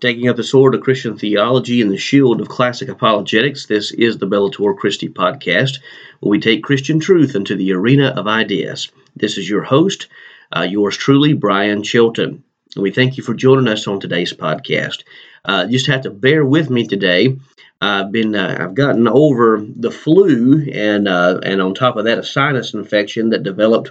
Taking up the sword of Christian theology and the shield of classic apologetics, this is the Bellator Christi podcast, where we take Christian truth into the arena of ideas. This is your host, uh, yours truly, Brian Chilton. And we thank you for joining us on today's podcast. Uh, just have to bear with me today. I've been uh, I've gotten over the flu and uh, and on top of that a sinus infection that developed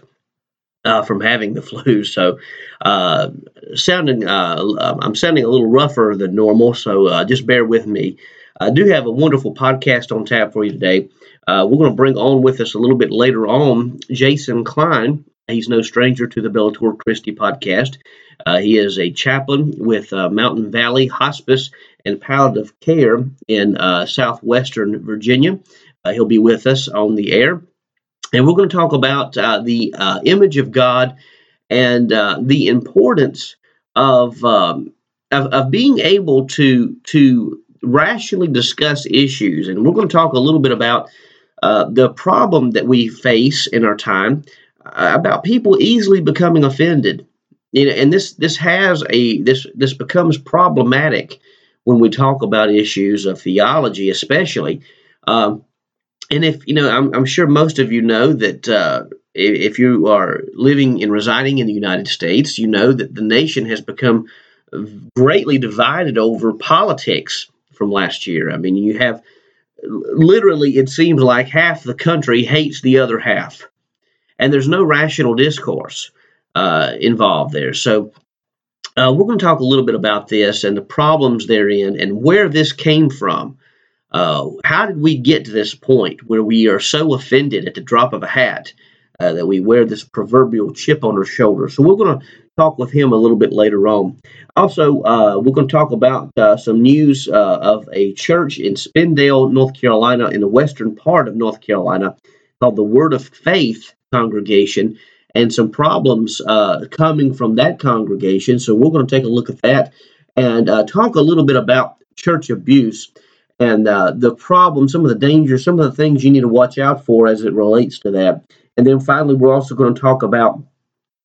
uh, from having the flu. So, uh, sounding, uh, I'm sounding a little rougher than normal. So, uh, just bear with me. I do have a wonderful podcast on tap for you today. Uh, we're going to bring on with us a little bit later on Jason Kline. He's no stranger to the Bellator Christi podcast. Uh, he is a chaplain with Mountain Valley Hospice and Palliative Care in southwestern Virginia. he'll be with us on the air and we're going to talk about uh, the uh, image of God and uh, the importance of, um, of, of being able to to rationally discuss issues. And we're going to talk a little bit about uh, the problem that we face in our time uh, about people easily becoming offended. You know, and this this has a this this becomes problematic when we talk about issues of theology, especially. Um, and if you know, I'm, I'm sure most of you know that uh, if you are living and residing in the United States, you know that the nation has become greatly divided over politics from last year. I mean, you have literally, it seems like half the country hates the other half, and there's no rational discourse uh, involved there. So, uh, we're going to talk a little bit about this and the problems therein and where this came from. Uh, how did we get to this point where we are so offended at the drop of a hat uh, that we wear this proverbial chip on our shoulder? So we're going to talk with him a little bit later on. Also, uh, we're going to talk about uh, some news uh, of a church in Spindale, North Carolina, in the western part of North Carolina, called the Word of Faith Congregation. And some problems uh, coming from that congregation. So, we're going to take a look at that and talk a little bit about church abuse and uh, the problem, some of the dangers, some of the things you need to watch out for as it relates to that. And then finally, we're also going to talk about,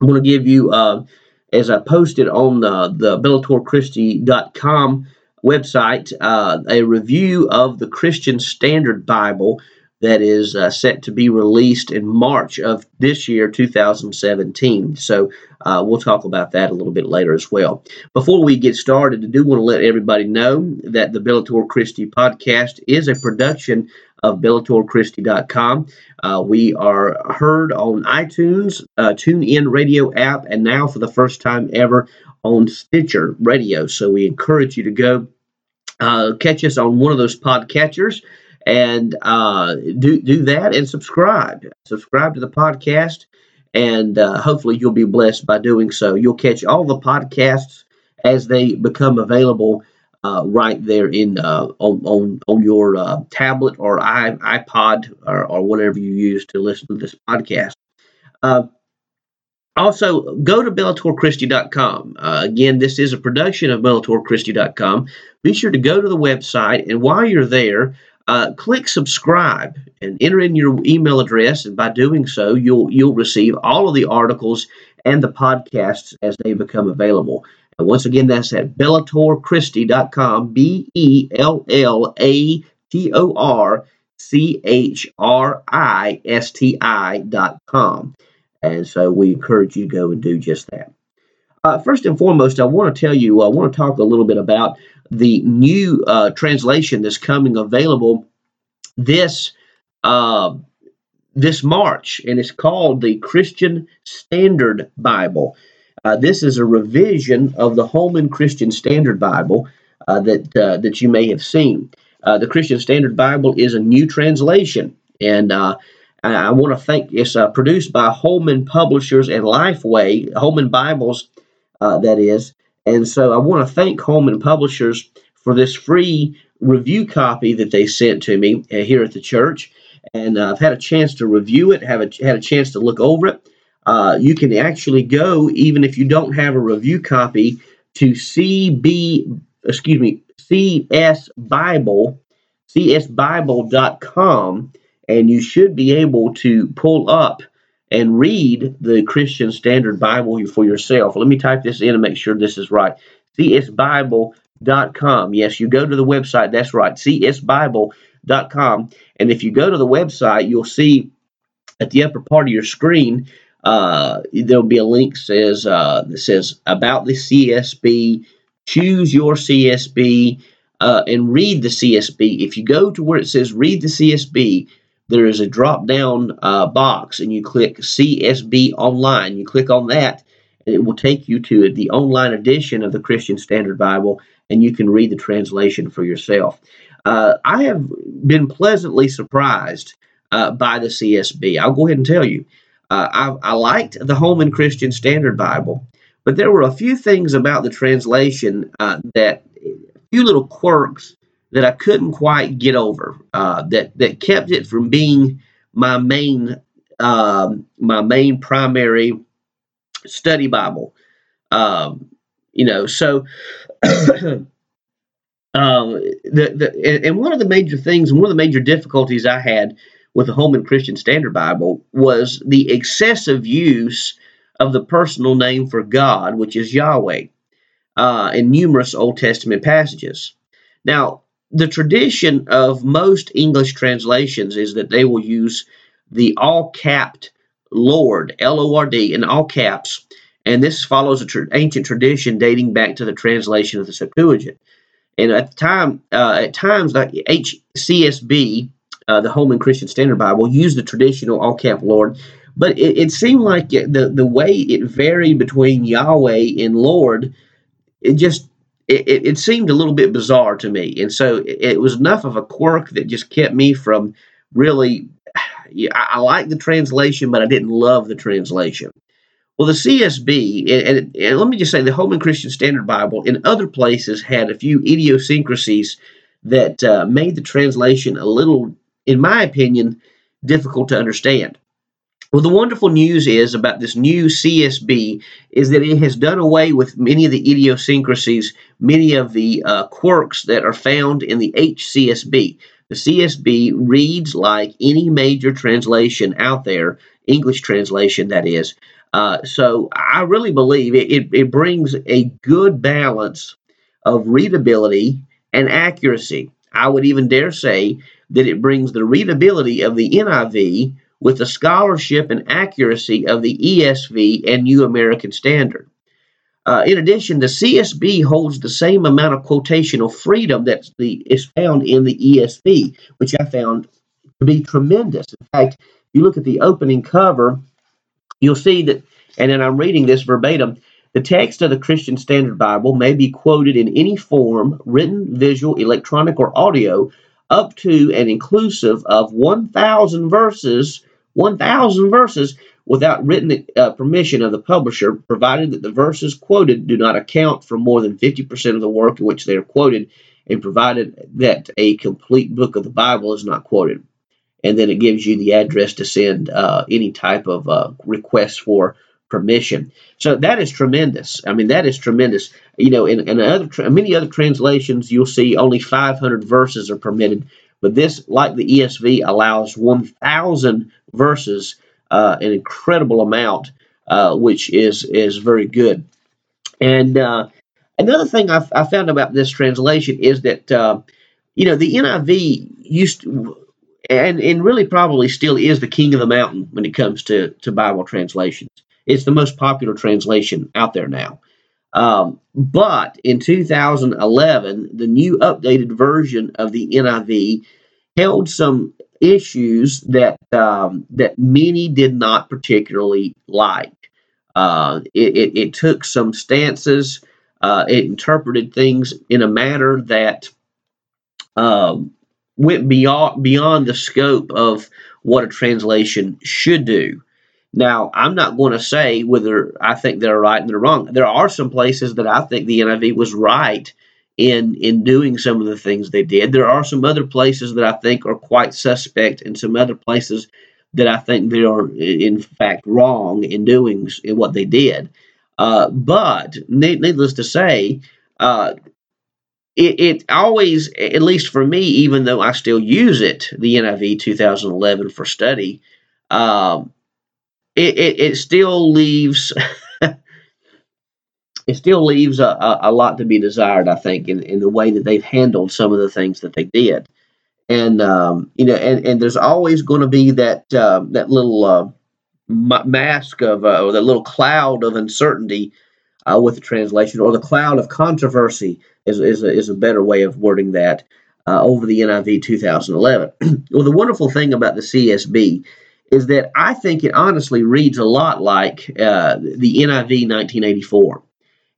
I'm going to give you, uh, as I posted on the, the BellatorChristi.com website, uh, a review of the Christian Standard Bible that is uh, set to be released in March of this year, 2017. So uh, we'll talk about that a little bit later as well. Before we get started, I do want to let everybody know that the Bellator Christi podcast is a production of BellatorChristi.com. Uh, we are heard on iTunes, uh, TuneIn Radio app, and now for the first time ever on Stitcher Radio. So we encourage you to go uh, catch us on one of those podcatchers and uh, do do that and subscribe. Subscribe to the podcast, and uh, hopefully you'll be blessed by doing so. You'll catch all the podcasts as they become available uh, right there in uh, on on on your uh, tablet or iPod or, or whatever you use to listen to this podcast. Uh, also, go to BellatorChristi.com. Uh, again, this is a production of BellatorChristi.com. Be sure to go to the website, and while you're there, uh, click subscribe and enter in your email address, and by doing so, you'll you'll receive all of the articles and the podcasts as they become available. And once again, that's at bellatorchristi.com, B E L L A T O R C H R I S T I.com. And so we encourage you to go and do just that. Uh, first and foremost, I want to tell you, I want to talk a little bit about the new uh, translation that's coming available this uh, this March, and it's called the Christian Standard Bible. Uh, this is a revision of the Holman Christian Standard Bible uh, that uh, that you may have seen. Uh, the Christian Standard Bible is a new translation, and I, want to thank it's produced by Holman Publishers and Lifeway Holman Bibles, that is. And so I want to thank Holman Publishers for this free review copy that they sent to me here at the church and uh, I've had a chance to review it, have a, had a chance to look over it. Uh, you can actually go, even if you don't have a review copy, to CB, excuse me, CS Bible, csbible.com, and you should be able to pull up and read the Christian Standard Bible for yourself. Let me type this in and make sure this is right. csbible.com. Yes, you go to the website. That's right. csbible.com. And if you go to the website, you'll see at the upper part of your screen, uh, there'll be a link says uh, that says about the CSB. Choose your CSB uh, and read the CSB. If you go to where it says read the CSB, there is a drop down uh, box, and you click CSB online. You click on that, and it will take you to the online edition of the Christian Standard Bible, and you can read the translation for yourself. Uh, I have been pleasantly surprised uh, by the CSB. I'll go ahead and tell you. Uh, I, I, liked the Holman Christian Standard Bible, but there were a few things about the translation uh, that, a few little quirks that I couldn't quite get over. Uh, that that kept it from being my main um, my main primary study Bible. Um, you know, so Um, the, the, and one of the major things, one of the major difficulties I had with the Holman Christian Standard Bible was the excessive use of the personal name for God, which is Yahweh, uh, in numerous Old Testament passages. Now, the tradition of most English translations is that they will use the all capped Lord, L O R D, in all caps, and this follows an tra- ancient tradition dating back to the translation of the Septuagint. And at the time, uh, at times, like HCSB, uh, the Holman Christian Standard Bible, used the traditional all cap Lord, but it, it seemed like the the way it varied between Yahweh and Lord, it just it, it seemed a little bit bizarre to me, and so it, was enough of a quirk that just kept me from really. I, I like the translation, but I didn't love the translation. Well, the CSB, and, and, let me just say, the Holman Christian Standard Bible in other places had a few idiosyncrasies that uh, made the translation a little, in my opinion, difficult to understand. Well, the wonderful news is about this new CSB is that it has done away with many of the idiosyncrasies, many of the uh, quirks that are found in the HCSB. The CSB reads like any major translation out there, English translation that is, uh, so I really believe it, it, it brings a good balance of readability and accuracy. I would even dare say that it brings the readability of the NIV with the scholarship and accuracy of the ESV and New American Standard. Uh, in addition, the CSB holds the same amount of quotational freedom that is found in the ESV, which I found to be tremendous. In fact, if you look at the opening cover, you'll see that, and then I'm reading this verbatim the text of the Christian Standard Bible may be quoted in any form, written, visual, electronic, or audio, up to and inclusive of 1,000 verses, 1,000 verses without written uh, permission of the publisher, provided that the verses quoted do not account for more than 50% of the work in which they are quoted, and provided that a complete book of the Bible is not quoted. And then it gives you the address to send uh, any type of uh, request for permission. So that is tremendous. I mean, that is tremendous. You know, in, in other many other translations, you'll see only 500 verses are permitted, but this, like the ESV, allows 1,000 verses, uh, an incredible amount uh, which is is very good. And uh, another thing I, I, found about this translation is that uh, you know the NIV used to, and and really probably still is the king of the mountain when it comes to to Bible translations. It's the most popular translation out there now. Um, but in 2011, the new updated version of the NIV held some issues that um, that many did not particularly like. Uh, it, it, it, took some stances. Uh, it interpreted things in a manner that um, went beyond beyond the scope of what a translation should do. Now, I'm not going to say whether I think they're right and they're wrong. There are some places that I think the NIV was right in in doing some of the things they did. There are some other places that I think are quite suspect, and some other places that I think they are in fact wrong in doing in what they did. Uh, but needless to say, uh, it, it, always, at least for me, even though I still use it, the NIV 2011 for study, um, it, it, it, still leaves it still leaves a, a, a, lot to be desired. I think in, in the way that they've handled some of the things that they did, and um, you know, and, and there's always going to be that uh, that little uh, mask of uh, or that little cloud of uncertainty uh, with the translation, or the cloud of controversy is is a, is a better way of wording that uh, over the NIV 2011. well, the wonderful thing about the CSB is that I think it honestly reads a lot like uh, the NIV 1984.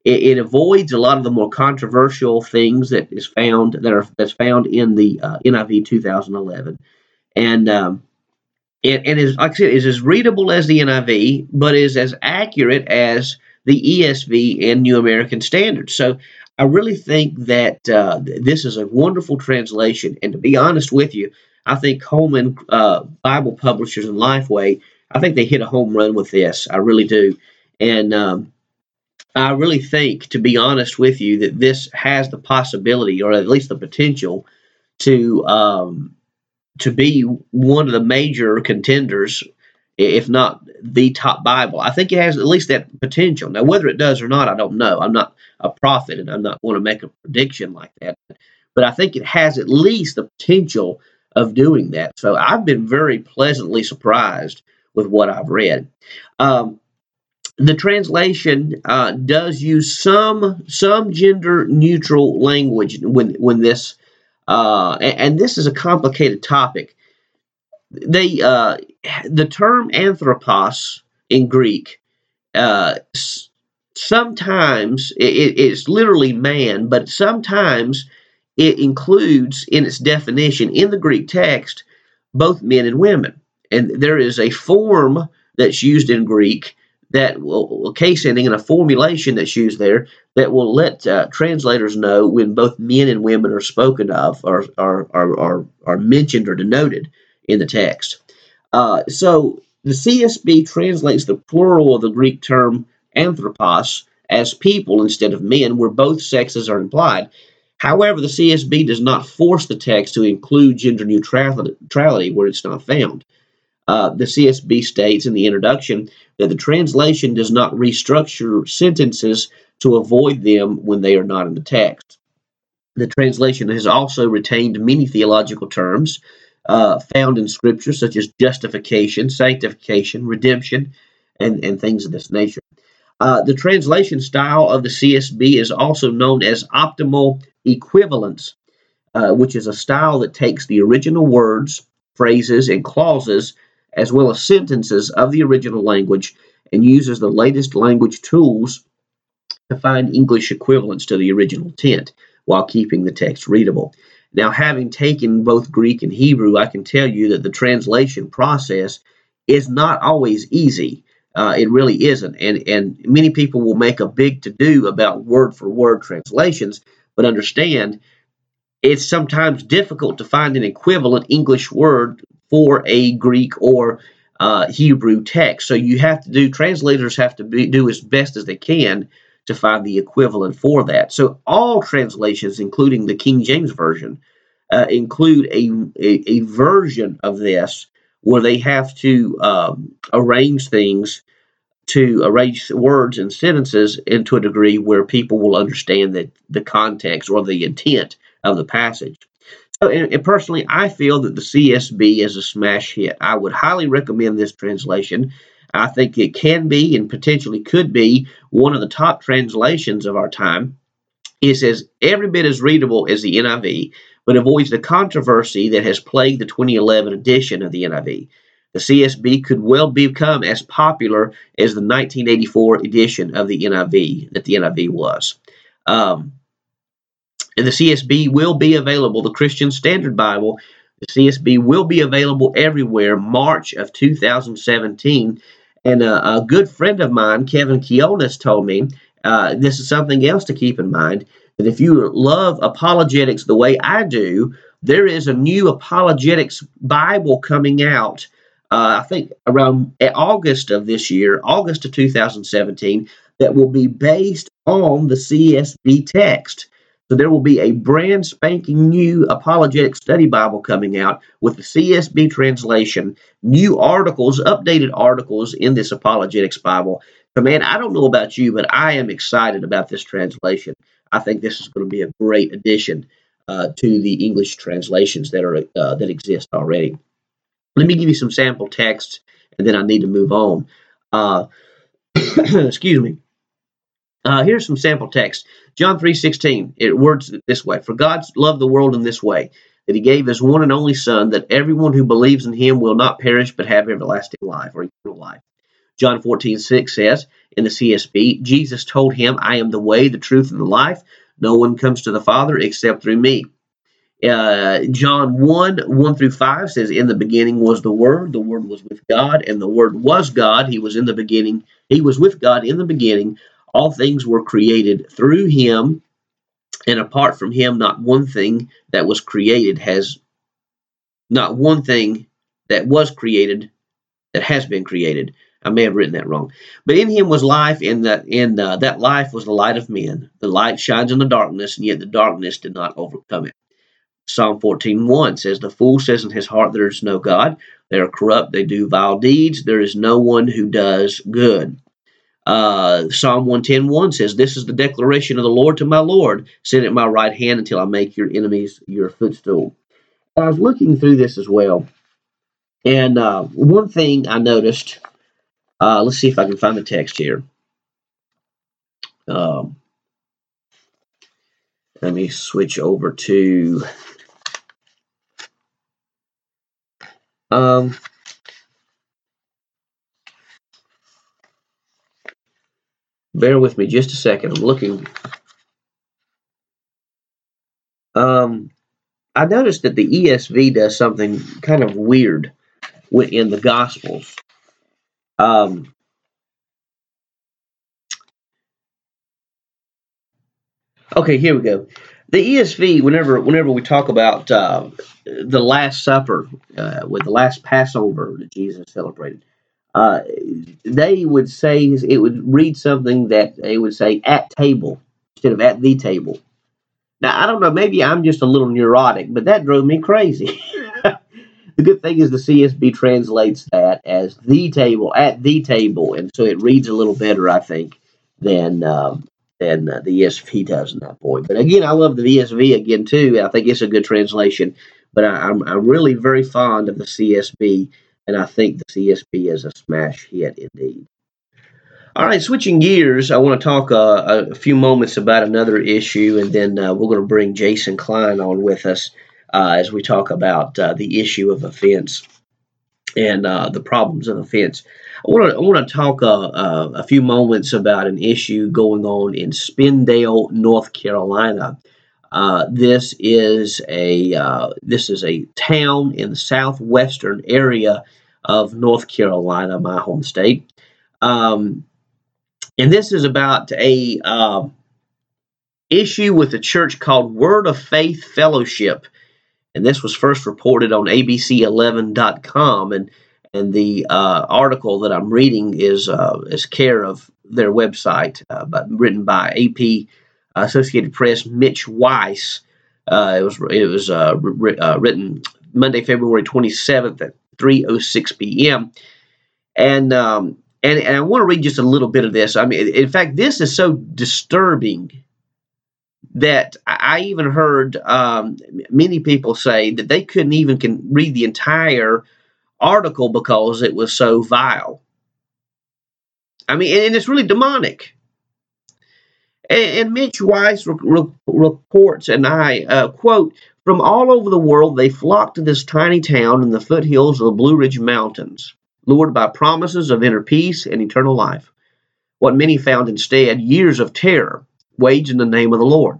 It, it, avoids a lot of the more controversial things that is found that are that's found in the uh, NIV 2011, and um, it, it is like I said is as readable as the NIV, but is as accurate as the ESV and New American Standard. So I really think that uh, this is a wonderful translation, and to be honest with you, I think Holman uh, Bible Publishers and Lifeway, I think they hit a home run with this. I really do. And um, I really think, to be honest with you, that this has the possibility, or at least the potential, to um, to be one of the major contenders, if not the top Bible. I think it has at least that potential. Now, whether it does or not, I don't know. I'm not a prophet, and I'm not going to make a prediction like that. But I think it has at least the potential of doing that. So I've been very pleasantly surprised with what I've read. Um, the translation uh, does use some some gender neutral language when when this uh, and, and, this is a complicated topic. They uh, the term anthropos in Greek uh, sometimes it, it's literally man, but sometimes it includes in its definition in the Greek text both men and women. And there is a form that's used in Greek that will, case ending and a formulation that's used there that will let uh, translators know when both men and women are spoken of or are, are, are, are mentioned or denoted in the text. Uh, so the CSB translates the plural of the Greek term anthropos as people instead of men, where both sexes are implied. However, the CSB does not force the text to include gender neutrality where it's not found. Uh, the CSB states in the introduction that the translation does not restructure sentences to avoid them when they are not in the text. The translation has also retained many theological terms uh, found in Scripture, such as justification, sanctification, redemption, and, and things of this nature. Uh, the translation style of the CSB is also known as optimal equivalence, uh, which is a style that takes the original words, phrases, and clauses, as well as sentences of the original language, and uses the latest language tools to find English equivalents to the original intent while keeping the text readable. Now, having taken both Greek and Hebrew, I can tell you that the translation process is not always easy. Uh, it really isn't. And, and many people will make a big to do about word for word translations, but understand it's sometimes difficult to find an equivalent English word for a Greek or uh, Hebrew text. So you have to do, translators have to be, do as best as they can to find the equivalent for that. So all translations, including the King James Version, uh, include a, a, a, version of this where they have to um, arrange things to arrange words and sentences into a degree where people will understand the, the context or the intent of the passage. So, and, and personally, I feel that the CSB is a smash hit. I would highly recommend this translation. I think it can be and potentially could be one of the top translations of our time. It says every bit as readable as the NIV, but avoids the controversy that has plagued the 2011 edition of the NIV. The CSB could well become as popular as the 1984 edition of the NIV that the NIV was. Um, and the CSB will be available, the Christian Standard Bible, the CSB will be available everywhere March of 2017. And a, a good friend of mine, Kevin Kionis, told me uh, this is something else to keep in mind that if you love apologetics the way I do, there is a new apologetics Bible coming out. Uh, I think around August of this year, August of 2017, that will be based on the CSB text. So there will be a brand spanking new apologetic study Bible coming out with the CSB translation, new articles, updated articles in this apologetics Bible. So, man, I don't know about you, but I am excited about this translation. I think this is going to be a great addition uh, to the English translations that are uh, that exist already. Let me give you some sample texts, and then I need to move on. Uh, excuse me. Uh, here's some sample text. John 3:16. It words it this way: For God loved the world in this way, that He gave His one and only Son, that everyone who believes in Him will not perish but have everlasting life or eternal life. John 14:6 says in the CSB, Jesus told him, "I am the way, the truth, and the life. No one comes to the Father except through me." Uh, John 1 1 through 5 says, In the beginning was the Word, the Word was with God, and the Word was God. He was in the beginning, He was with God in the beginning. All things were created through him, and apart from him, not one thing that was created has, not one thing that was created that has been created. I may have written that wrong. But in him was life, and that in uh, that life was the light of men. The light shines in the darkness, and yet the darkness did not overcome it. Psalm 14:1 says, The fool says in his heart, There is no God. They are corrupt, they do vile deeds. There is no one who does good. Uh, Psalm 110.1 says, This is the declaration of the Lord to my Lord, sit at my right hand until I make your enemies your footstool. I was looking through this as well, and uh, one thing I noticed, uh, let's see if I can find the text here. Um, let me switch over to um, Bear with me just a second. I'm looking. Um, I noticed that the ESV does something kind of weird in the Gospels. Um, okay, here we go. The ESV, whenever whenever we talk about uh, the Last Supper, uh, with the last Passover that Jesus celebrated, uh, they would say it would read something that they would say at table instead of at the table. Now I don't know, maybe I'm just a little neurotic, but that drove me crazy. the good thing is the CSB translates that as the table at the table, and so it reads a little better, I think, than um, than uh, the ESV does in that point. But again, I love the ESV again too. I think it's a good translation, but I, I'm I'm really very fond of the CSB and I think the CSB is a smash hit indeed. All right, switching gears, I want to talk uh, a few moments about another issue, and then uh, we're going to bring Jason Kline on with us uh, as we talk about uh, the issue of offense and uh, the problems of offense. I want to I want to talk uh, a few moments about an issue going on in Spindale, North Carolina. this is a this is a town in the southwestern area of North Carolina, my home state. Um, and this is about a uh, issue with a church called Word of Faith Fellowship. And this was first reported on ABC11.com. And and the uh, article that I'm reading is uh, is care of their website, uh, but written by AP Associated Press Mitch Weiss. Uh, it was it was uh, written Monday, February 27th at 3:06 p.m. And um, And, and I want to read just a little bit of this. I mean, in fact, this is so disturbing that I even heard um, many people say that they couldn't even can read the entire article because it was so vile. I mean, and it's really demonic. And, Mitch Weiss re- re- reports, and I uh, quote, from all over the world, they flocked to this tiny town in the foothills of the Blue Ridge Mountains, lured by promises of inner peace and eternal life. What many found instead, years of terror, waged in the name of the Lord.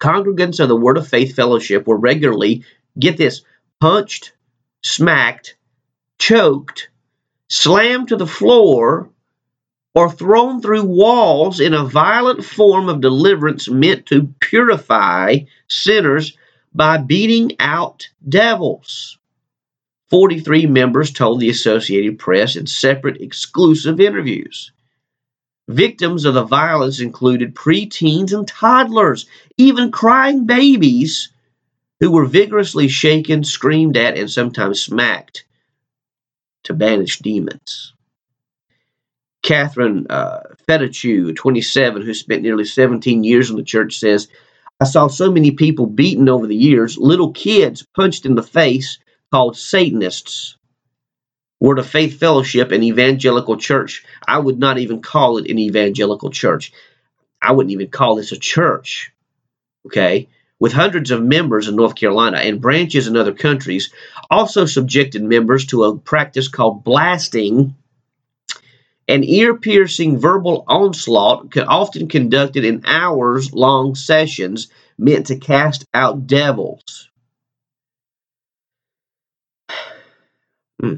Congregants of the Word of Faith Fellowship were regularly, get this, punched, smacked, choked, slammed to the floor, or thrown through walls in a violent form of deliverance meant to purify sinners by beating out devils. 43 members told the Associated Press in separate exclusive interviews. Victims of the violence included preteens and toddlers, even crying babies who were vigorously shaken, screamed at, and sometimes smacked to banish demons. Catherine uh, 27, who spent nearly 17 years in the church, says, I saw so many people beaten over the years, little kids punched in the face, called Satanists. Word of Faith Fellowship, an evangelical church. I would not even call it an evangelical church. I wouldn't even call this a church. Okay? With hundreds of members in North Carolina and branches in other countries, also subjected members to a practice called blasting, an ear piercing verbal onslaught, often conducted in hours long sessions meant to cast out devils. Hmm.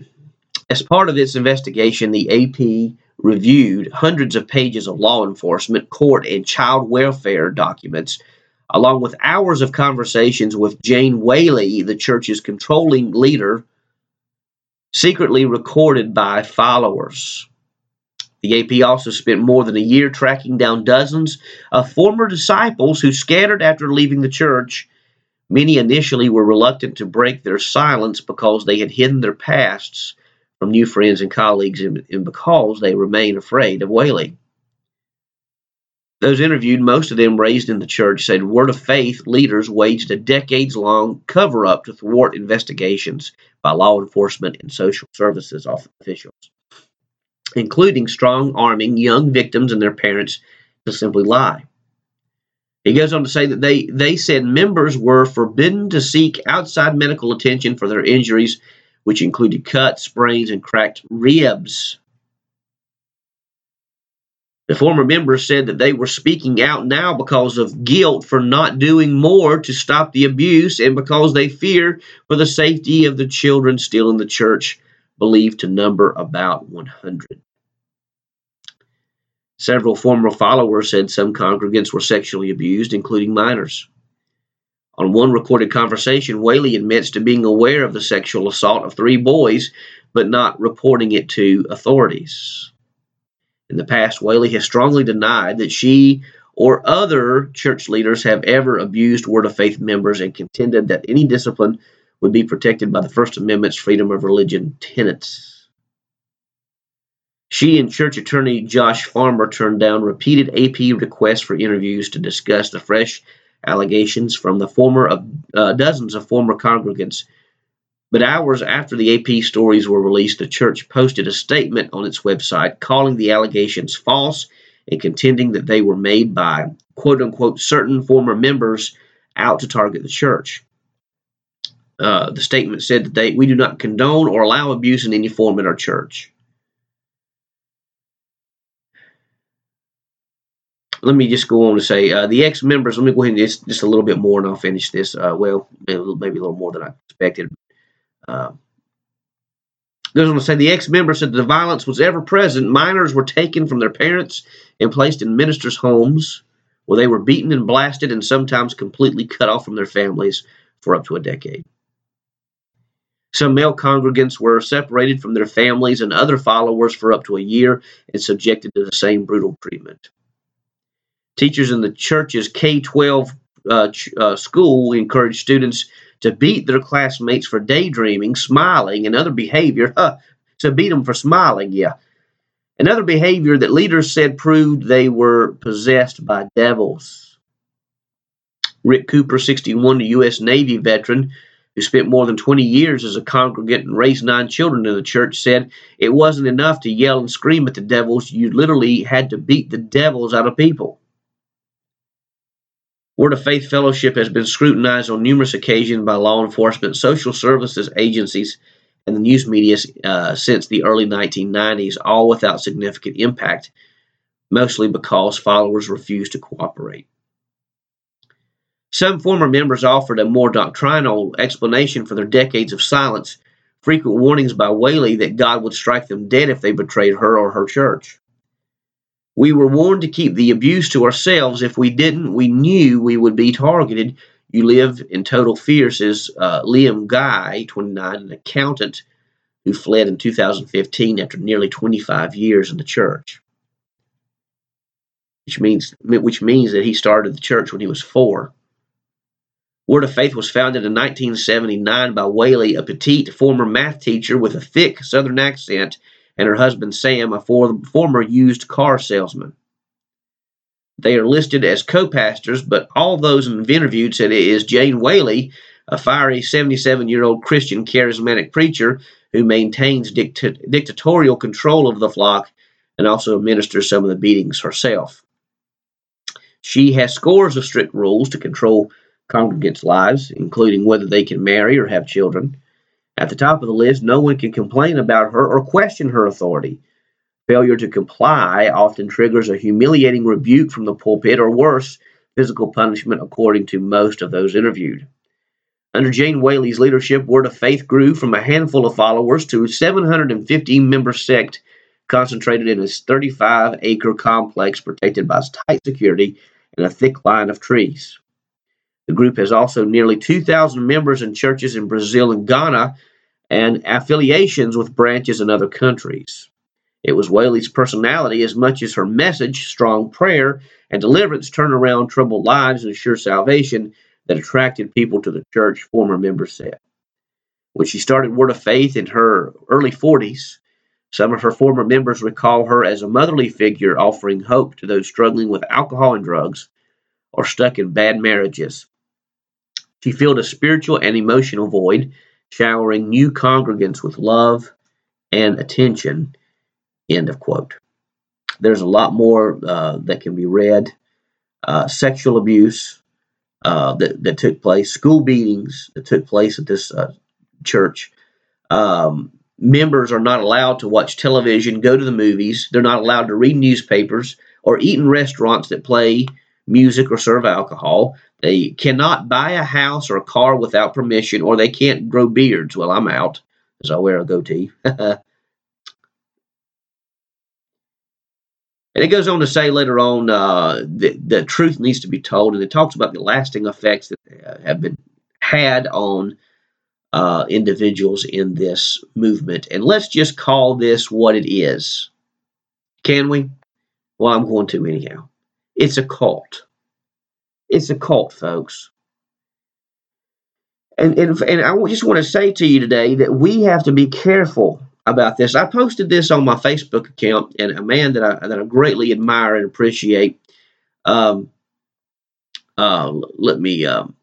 As part of its investigation, the AP reviewed hundreds of pages of law enforcement, court, and child welfare documents, along with hours of conversations with Jane Whaley, the church's controlling leader, secretly recorded by followers. The AP also spent more than a year tracking down dozens of former disciples who scattered after leaving the church. Many initially were reluctant to break their silence because they had hidden their pasts from new friends and colleagues and, because they remained afraid of Whaley. Those interviewed, most of them raised in the church, said Word of Faith leaders waged a decades long cover up to thwart investigations by law enforcement and social services officials, including strong arming young victims and their parents to simply lie. He goes on to say that they, they said members were forbidden to seek outside medical attention for their injuries which included cuts, sprains, and cracked ribs. The former members said that they were speaking out now because of guilt for not doing more to stop the abuse and because they fear for the safety of the children still in the church, believed to number about 100. Several former followers said some congregants were sexually abused, including minors. On one recorded conversation, Whaley admits to being aware of the sexual assault of three boys, but not reporting it to authorities. In the past, Whaley has strongly denied that she or other church leaders have ever abused Word of Faith members and contended that any discipline would be protected by the First Amendment's freedom of religion tenets. She and church attorney Josh Farmer turned down repeated AP requests for interviews to discuss the fresh allegations from the former of uh, dozens of former congregants. But hours after the AP stories were released, the church posted a statement on its website calling the allegations false and contending that they were made by quote unquote certain former members out to target the church. Uh, the statement said that they, we do not condone or allow abuse in any form in our church. let me just go on to say uh, the ex members. Let me go ahead and just, just a little bit more, and I'll finish this. Uh, well, maybe a, little, maybe a little more than I expected. Uh, goes on to say the ex member said the violence was ever present. Minors were taken from their parents and placed in ministers' homes where they were beaten and blasted and sometimes completely cut off from their families for up to a decade. Some male congregants were separated from their families and other followers for up to a year and subjected to the same brutal treatment. Teachers in the church's K 12 uh, uh, school encouraged students to beat their classmates for daydreaming, smiling, and other behavior. Huh, to beat them for smiling, yeah. Another behavior that leaders said proved they were possessed by devils. Rick Cooper, 61, a U.S. Navy veteran who spent more than 20 years as a congregant and raised nine children in the church, said it wasn't enough to yell and scream at the devils. You literally had to beat the devils out of people. Word of Faith Fellowship has been scrutinized on numerous occasions by law enforcement, social services agencies, and the news media uh, since the early 1990s, all without significant impact, mostly because followers refused to cooperate. Some former members offered a more doctrinal explanation for their decades of silence, frequent warnings by Whaley that God would strike them dead if they betrayed her or her church. We were warned to keep the abuse to ourselves. If we didn't, we knew we would be targeted. You live in total fear, says uh, Liam Guy, 29, an accountant who fled in 2015 after nearly 25 years in the church. Which means, which means that he started the church when he was four. Word of Faith was founded in 1979 by Whaley, a petite former math teacher with a thick Southern accent and her husband Sam, a former used car salesman. They are listed as co pastors, but all those interviewed said it is Jane Whaley, a fiery 77 year old Christian charismatic preacher who maintains dicta- dictatorial control of the flock and also administers some of the beatings herself. She has scores of strict rules to control congregants' lives, including whether they can marry or have children. At the top of the list, no one can complain about her or question her authority. Failure to comply often triggers a humiliating rebuke from the pulpit or worse, physical punishment, according to most of those interviewed. Under Jane Whaley's leadership, Word of Faith grew from a handful of followers to a 750 member sect concentrated in a 35 acre complex protected by tight security and a thick line of trees. The group has also nearly 2,000 members in churches in Brazil and Ghana and affiliations with branches in other countries. It was Whaley's personality as much as her message, strong prayer, and deliverance turn around troubled lives and assure salvation that attracted people to the church, former members said. When she started Word of Faith in her early 40s, some of her former members recall her as a motherly figure offering hope to those struggling with alcohol and drugs or stuck in bad marriages. She filled a spiritual and emotional void, showering new congregants with love and attention. End of quote. There's a lot more uh, that can be read. Uh, sexual abuse uh, that, that took place, school beatings that took place at this uh, church. Um, members are not allowed to watch television, go to the movies. They're not allowed to read newspapers or eat in restaurants that play music or serve alcohol. They cannot buy a house or a car without permission, or they can't grow beards. Well, I'm out as I wear a goatee. and it goes on to say later on uh, that the truth needs to be told, and it talks about the lasting effects that uh, have been had on uh, individuals in this movement. And let's just call this what it is. Can we? Well, I'm going to anyhow. It's a cult. It's a cult, folks. And, and, and I just want to say to you today that we have to be careful about this. I posted this on my Facebook account, and a man that I, that I greatly admire and appreciate. Um, uh, let me. Um,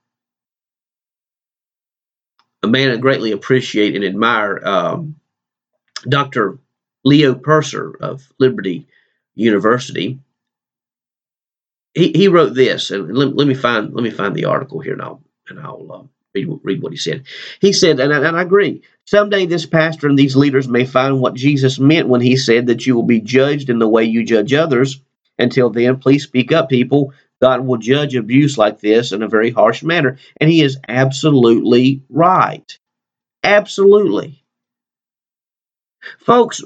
a man I greatly appreciate and admire, um, Dr. Leo Percer of Liberty University he, he wrote this, and let, let me find let me find the article here, and I'll and I'll uh, read read what he said. He said, and I, and I agree. Someday this pastor and these leaders may find what Jesus meant when he said that you will be judged in the way you judge others. Until then, please speak up, people. God will judge abuse like this in a very harsh manner, and he is absolutely right. Absolutely. Folks,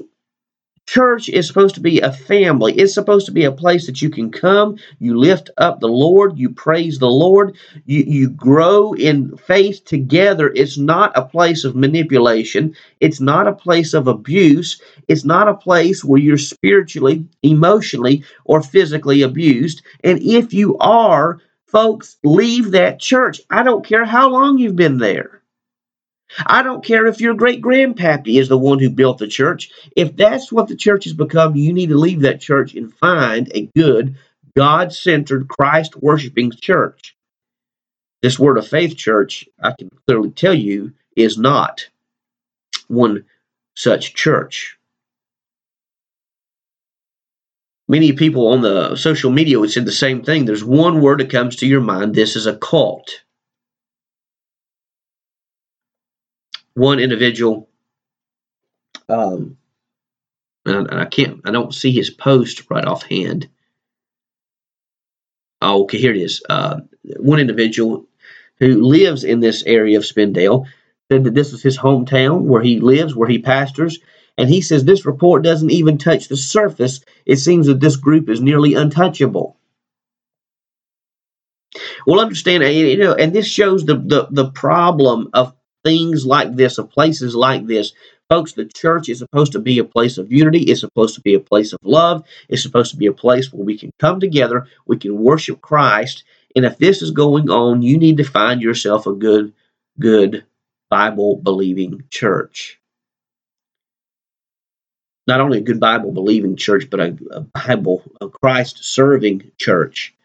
Church is supposed to be a family. It's supposed to be a place that you can come, you lift up the Lord, you praise the Lord, you, you grow in faith together. It's not a place of manipulation, it's not a place of abuse, it's not a place where you're spiritually, emotionally, or physically abused. And if you are, folks, leave that church. I don't care how long you've been there. I don't care if your great grandpappy is the one who built the church. If that's what the church has become, you need to leave that church and find a good, God centered, Christ worshiping church. This Word of Faith church, I can clearly tell you, is not one such church. Many people on the social media would say the same thing. There's one word that comes to your mind this is a cult. One individual, um, and I can't, I don't see his post right offhand. Oh, okay, here it is. Uh, one individual who lives in this area of Spindale said that this is his hometown where he lives, where he pastors. And he says this report doesn't even touch the surface. It seems that this group is nearly untouchable. Well, understand, you know, and this shows the, the, the problem of things like this, of places like this. Folks, the church is supposed to be a place of unity. It's supposed to be a place of love. It's supposed to be a place where we can come together, we can worship Christ. And if this is going on, you need to find yourself a good, good Bible believing church. Not only a good Bible believing church, but a, a Bible, a Christ serving church.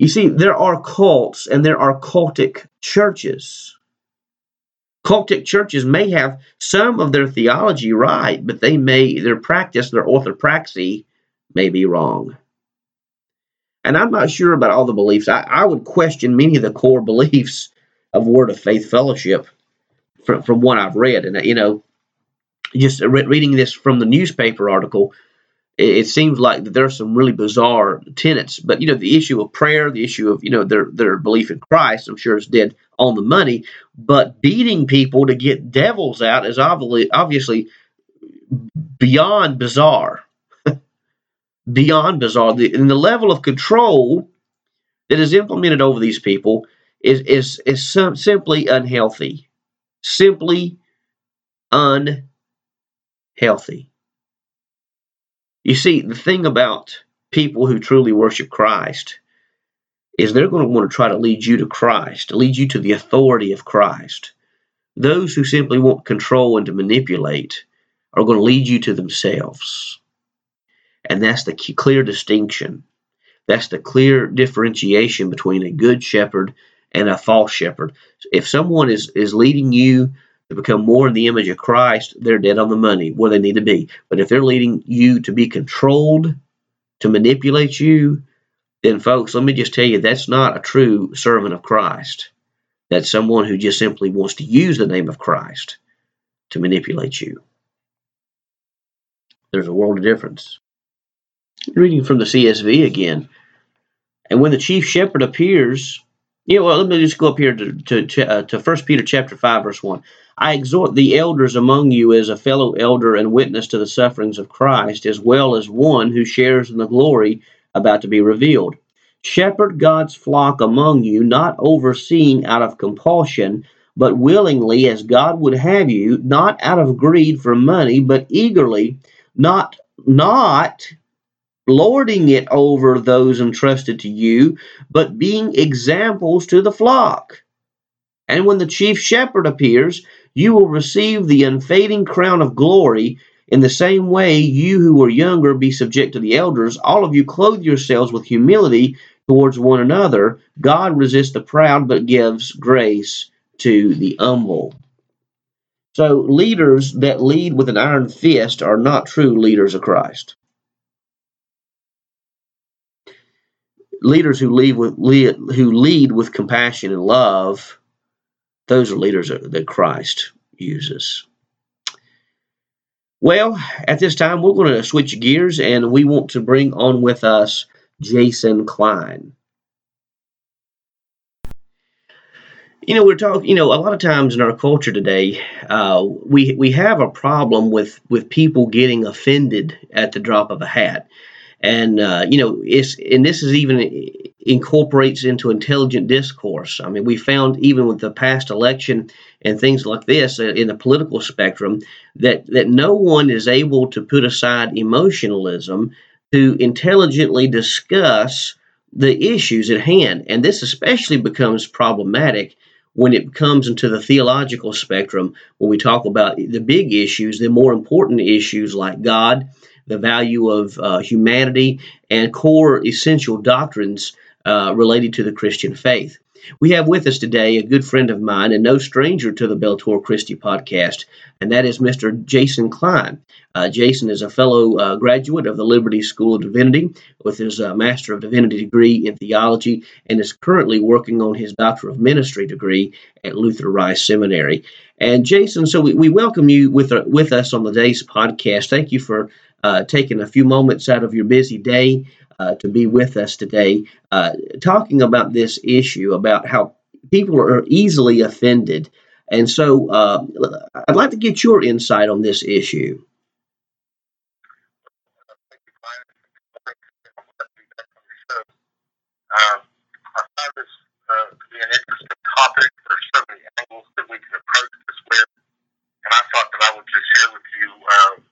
You see, there are cults and there are cultic churches. Cultic churches may have some of their theology right, but they may, their practice, their orthopraxy may be wrong. And I'm not sure about all the beliefs. I, I would question many of the core beliefs of Word of Faith Fellowship from, from what I've read. And, you know, just re- reading this from the newspaper article, it, it seems like there are some really bizarre tenets. But, you know, the issue of prayer, the issue of, you know, their, their belief in Christ, I'm sure is dead on the money. But beating people to get devils out is obviously, obviously beyond bizarre. beyond bizarre. The, and the level of control that is implemented over these people is is is simply unhealthy. Simply unhealthy. You see, the thing about people who truly worship Christ is they're going to want to try to lead you to Christ, lead you to the authority of Christ. Those who simply want control and to manipulate are going to lead you to themselves. And that's the clear distinction. That's the clear differentiation between a good shepherd and a false shepherd. If someone is, is leading you to become more in the image of Christ, they're dead on the money where they need to be. But if they're leading you to be controlled, to manipulate you, then folks, let me just tell you that's not a true servant of Christ. That's someone who just simply wants to use the name of Christ to manipulate you. There's a world of difference. Reading from the CSB again. And when the chief shepherd appears, yeah, well, let me just go up here to to uh, to First Peter chapter five, verse one. I exhort the elders among you as a fellow elder and witness to the sufferings of Christ, as well as one who shares in the glory about to be revealed. Shepherd God's flock among you, not overseeing out of compulsion, but willingly, as God would have you, not out of greed for money, but eagerly, not not lording it over those entrusted to you, but being examples to the flock. And when the chief shepherd appears, you will receive the unfading crown of glory. In the same way, you who are younger be subject to the elders. All of you clothe yourselves with humility towards one another. God resists the proud, but gives grace to the humble. So, leaders that lead with an iron fist are not true leaders of Christ. leaders who lead with lead, who lead with compassion and love, those are leaders that Christ uses. Well, at this time, we're going to switch gears and we want to bring on with us Jason Kline. You know, we're talking. You know, a lot of times in our culture today, uh, we we have a problem with with people getting offended at the drop of a hat and uh, you know it's and this is even incorporates into intelligent discourse. I mean, we found even with the past election and things like this uh, in the political spectrum that, that no one is able to put aside emotionalism to intelligently discuss the issues at hand. And this especially becomes problematic when it comes into the theological spectrum when we talk about the big issues, the more important issues like God, the value of uh, humanity, and core essential doctrines uh, related to the Christian faith. We have with us today a good friend of mine and no stranger to the Bellator Christi podcast, and that is Mr. Jason Kline. Uh, Jason is a fellow uh, graduate of the Liberty School of Divinity with his uh, Master of Divinity degree in theology and is currently working on his Doctor of Ministry degree at Luther Rice Seminary. And Jason, so we, we welcome you with, uh, with us on today's podcast. Thank you for uh, taking a few moments out of your busy day uh, to be with us today, uh, talking about this issue about how people are easily offended. And so uh, I'd like to get your insight on this issue. Um, I find this uh, to be an interesting topic. There's so many angles that we can approach this with, and I thought that I would just share with you uh,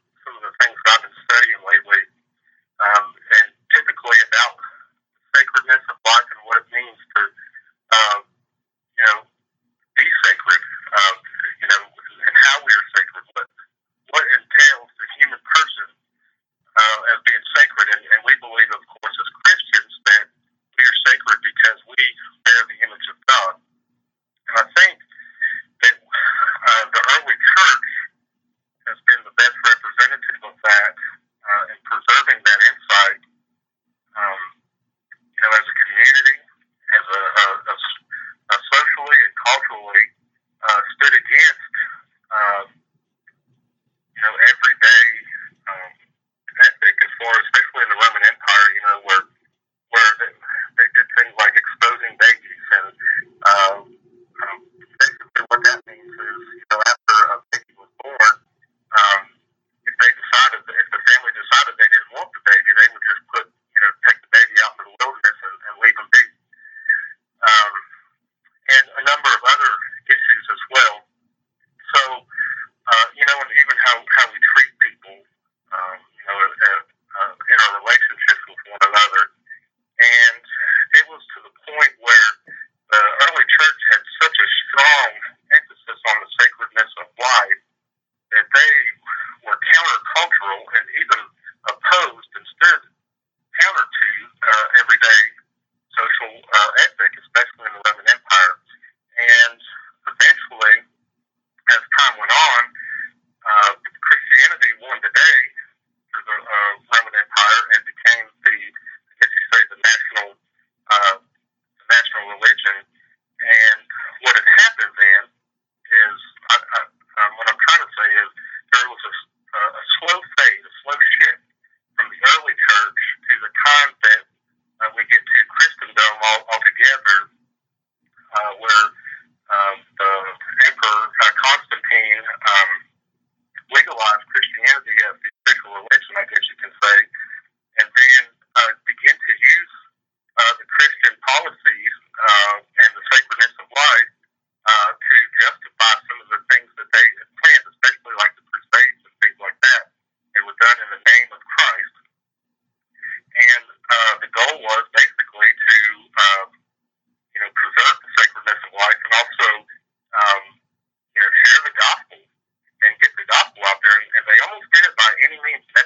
reinvent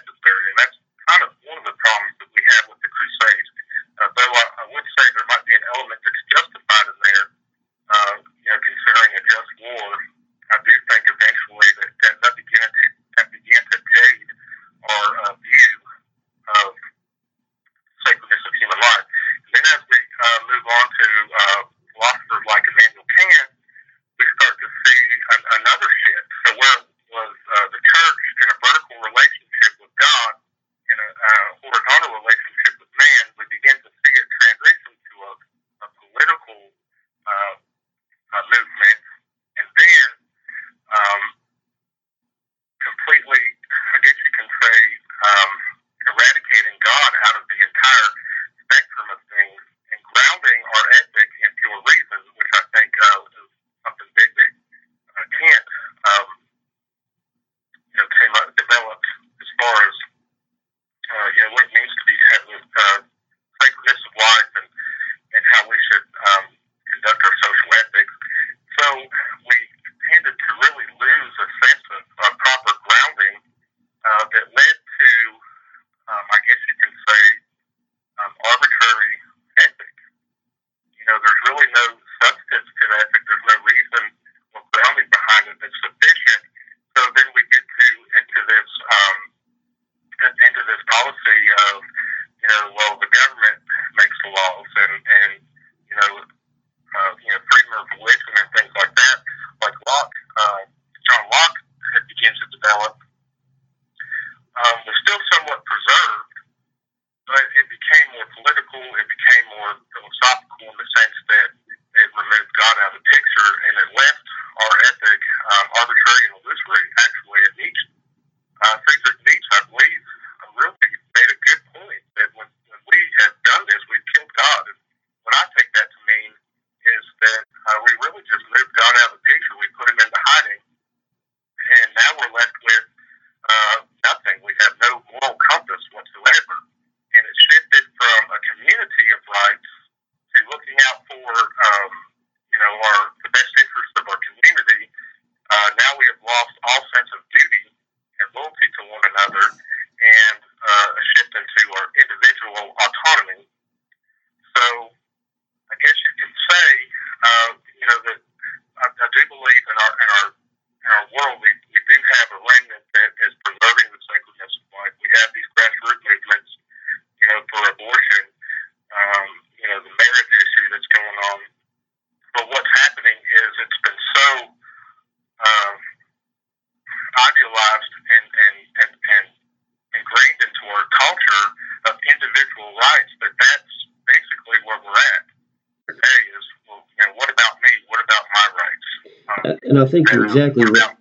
think you're exactly right.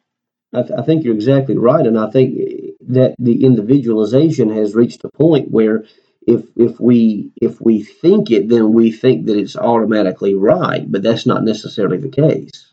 I, th- I, think you're exactly right, and I think that the individualization has reached a point where if if we if we think it, then we think that it's automatically right, but that's not necessarily the case.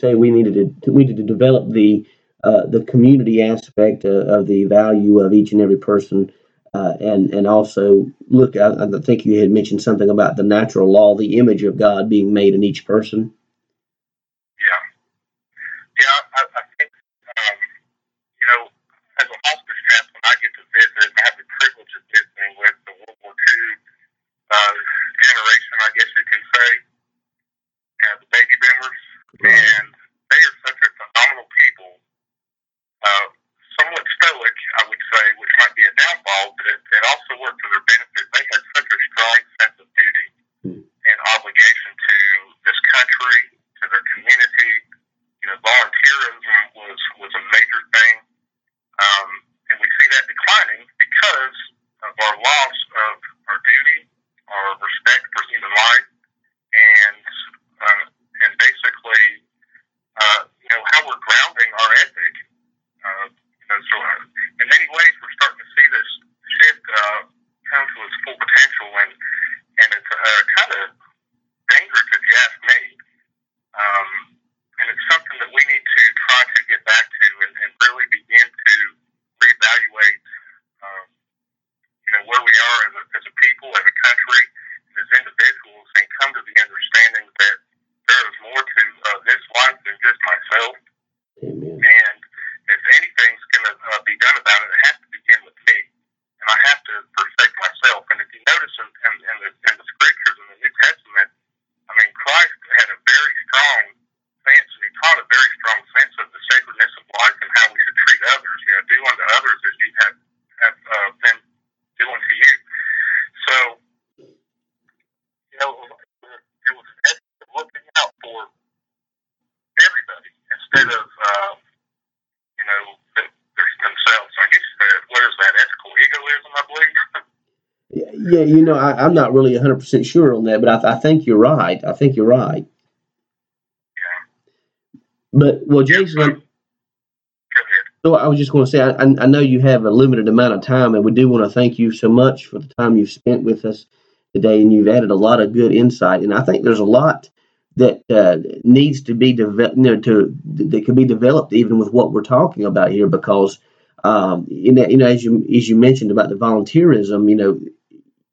say, we needed to we needed to develop the uh, the community aspect of, of, the value of each and every person, uh, and and also look. I, I think you had mentioned something about the natural law, the image of God being made in each person. You know, I, I'm not really 100% sure on that, but I, I think you're right. I think you're right. yeah. But, well, Jason. So I was just going to say, I, I know you have a limited amount of time, and we do want to thank you so much for the time you've spent with us today, and you've added a lot of good insight. And I think there's a lot that uh, needs to be developed, you know, to that can be developed even with what we're talking about here, because um, you know, you know, as you as you mentioned about the volunteerism, you know,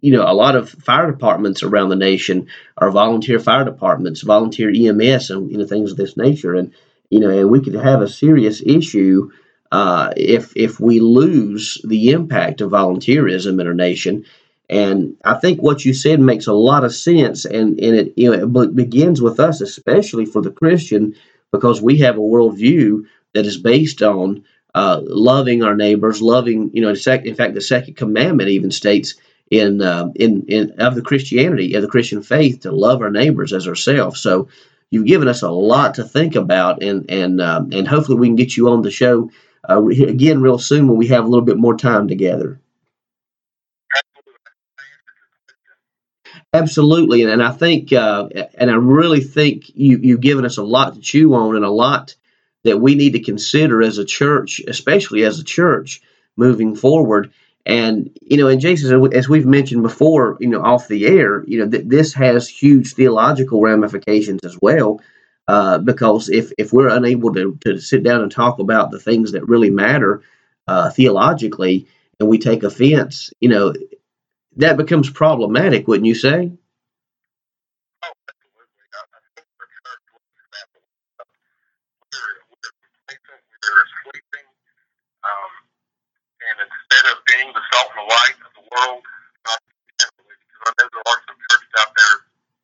you know, a lot of fire departments around the nation are volunteer fire departments, volunteer EMS, and you know things of this nature, and you know, and we could have a serious issue uh, if if we lose the impact of volunteerism in our nation. And I think what you said makes a lot of sense, and and it you know it begins with us, especially for the Christian, because we have a worldview that is based on uh, loving our neighbors, loving you know. In fact, the second commandment even states in uh, in in of the Christianity of the Christian faith to love our neighbors as ourselves. So you've given us a lot to think about, and and um, and hopefully we can get you on the show uh, again real soon when we have a little bit more time together. Absolutely, and, and I think, uh, and I really think you you've given us a lot to chew on and a lot that we need to consider as a church, especially as a church moving forward. And you know, and Jason, as we've mentioned before, you know, off the air, you know, th- this has huge theological ramifications as well. Uh, because if if we're unable to to sit down and talk about the things that really matter uh, theologically, and we take offense, you know, that becomes problematic, wouldn't you say? Oh, absolutely. I, I think the church looks at that. We're, we're complacent, we're sleeping, um, and instead of the light of the world, not generally, because I know there are some churches out there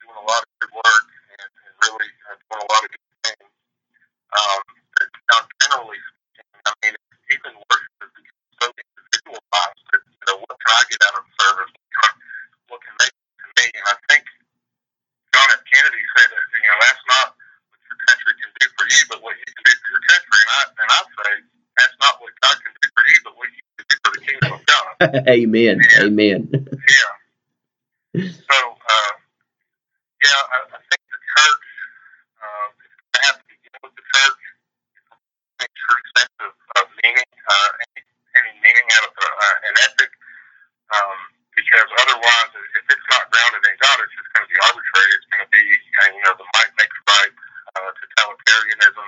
doing a lot of good work and, and really uh, doing a lot of good things. Um, but now, generally speaking, I mean, even worship is become so individualized that, you know, what can I get out of the service? What can they do to me? And I think John F. Kennedy said, that, you know, that's not what your country can do for you, but what you can do for your country. And I and I say that's not what God can do for you, but what you can do for the kingdom of God. amen. Amen. Yeah. So, uh, yeah, I, I think the church uh, is going to have to begin with the church. A true sense of, of meaning, uh, any, any meaning out of the, uh, an ethic, um, because otherwise, if it's not grounded in God, it's just going to be arbitrary. It's going to be, uh, you know, the might makes right, uh, totalitarianism.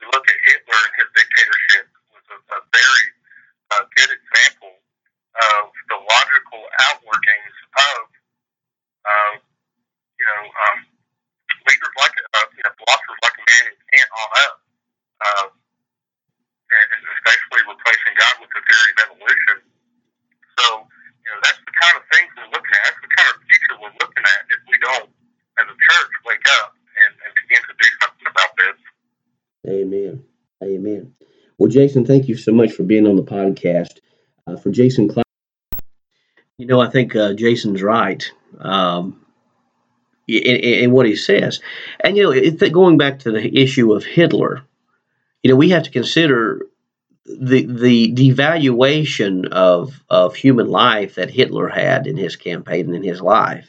We look at Hitler and his dictatorship was a, a very uh, good example of the logical outworkings of, uh, you know, um, leaders like, uh, you know, philosophers like Immanuel Kant on up, uh, and, and especially replacing God with the theory of evolution. So, you know, that's the kind of things we're looking at. That's the kind of future we're looking at if we don't, as a church, wake up and, and begin to do something about this. Amen. Amen. Well, Jason, thank you so much for being on the podcast. Uh, for Jason Kline, you know, I think uh, Jason's right um, in, in, what he says. And, you know, it, going back to the issue of Hitler, you know, we have to consider the the devaluation of of human life that Hitler had in his campaign and in his life.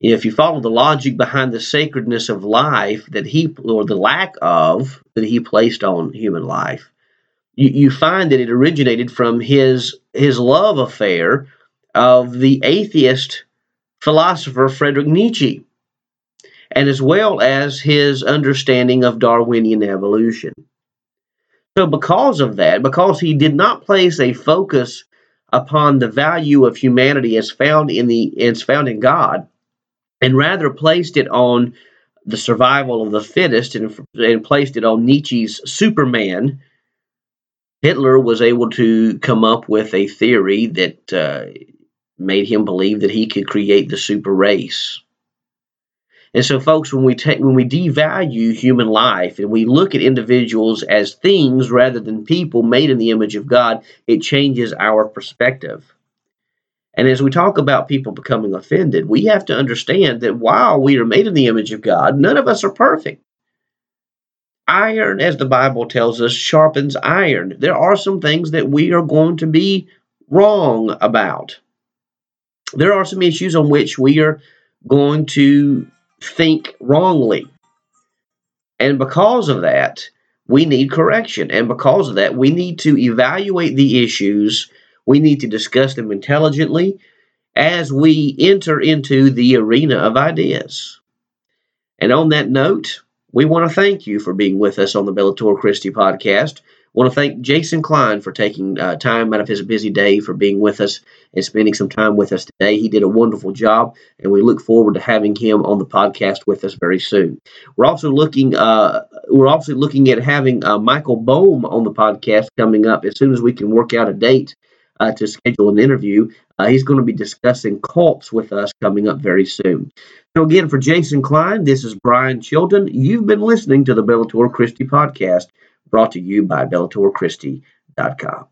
If you follow the logic behind the sacredness of life that he or the lack of that he placed on human life, you, you find that it originated from his his love affair of the atheist philosopher Friedrich Nietzsche, and as well as his understanding of Darwinian evolution. So, because of that, because he did not place a focus upon the value of humanity as found in the as found in God, and rather placed it on the survival of the fittest and, and placed it on Nietzsche's Superman, Hitler was able to come up with a theory that uh, made him believe that he could create the super race. And so, folks, when we take when we devalue human life and we look at individuals as things rather than people made in the image of God, it changes our perspective. And as we talk about people becoming offended, we have to understand that while we are made in the image of God, none of us are perfect. Iron, as the Bible tells us, sharpens iron. There are some things that we are going to be wrong about. There are some issues on which we are going to think wrongly. And because of that, we need correction. And because of that, we need to evaluate the issues we need to discuss them intelligently as we enter into the arena of ideas. And on that note, we want to thank you for being with us on the Bellator Christi podcast want to thank Jason Kline for taking uh, time out of his busy day for being with us and spending some time with us today. He did a wonderful job, and we look forward to having him on the podcast with us very soon. We're also looking uh, we're also looking at having uh, Michael Bohm on the podcast coming up as soon as we can work out a date. Uh, to schedule an interview. Uh, he's going to be discussing cults with us coming up very soon. So, again, for Jason Kline, this is Brian Chilton. You've been listening to the Bellator Christi podcast brought to you by BellatorChristi.com.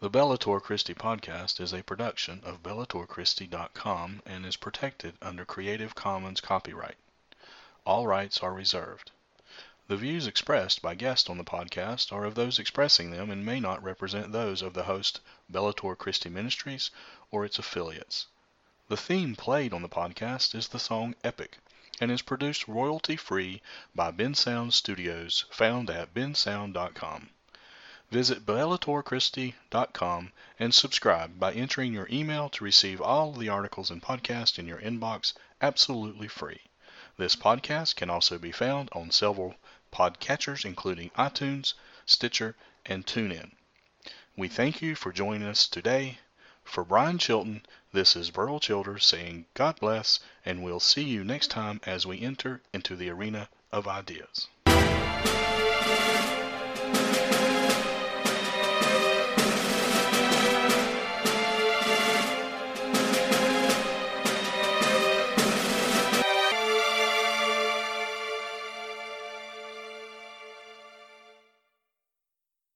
The Bellator Christi podcast is a production of BellatorChristi.com and is protected under Creative Commons copyright. All rights are reserved. The views expressed by guests on the podcast are of those expressing them and may not represent those of the host, Bellator Christi Ministries, or its affiliates. The theme played on the podcast is the song Epic and is produced royalty free by Bensound Studios, found at bensound.com. Visit bellatorchristi.com and subscribe by entering your email to receive all the articles and podcasts in your inbox absolutely free. This podcast can also be found on several podcatchers including iTunes, Stitcher, and TuneIn. We thank you for joining us today. For Brian Chilton, this is Burl Childers saying God bless, and we'll see you next time as we enter into the arena of ideas.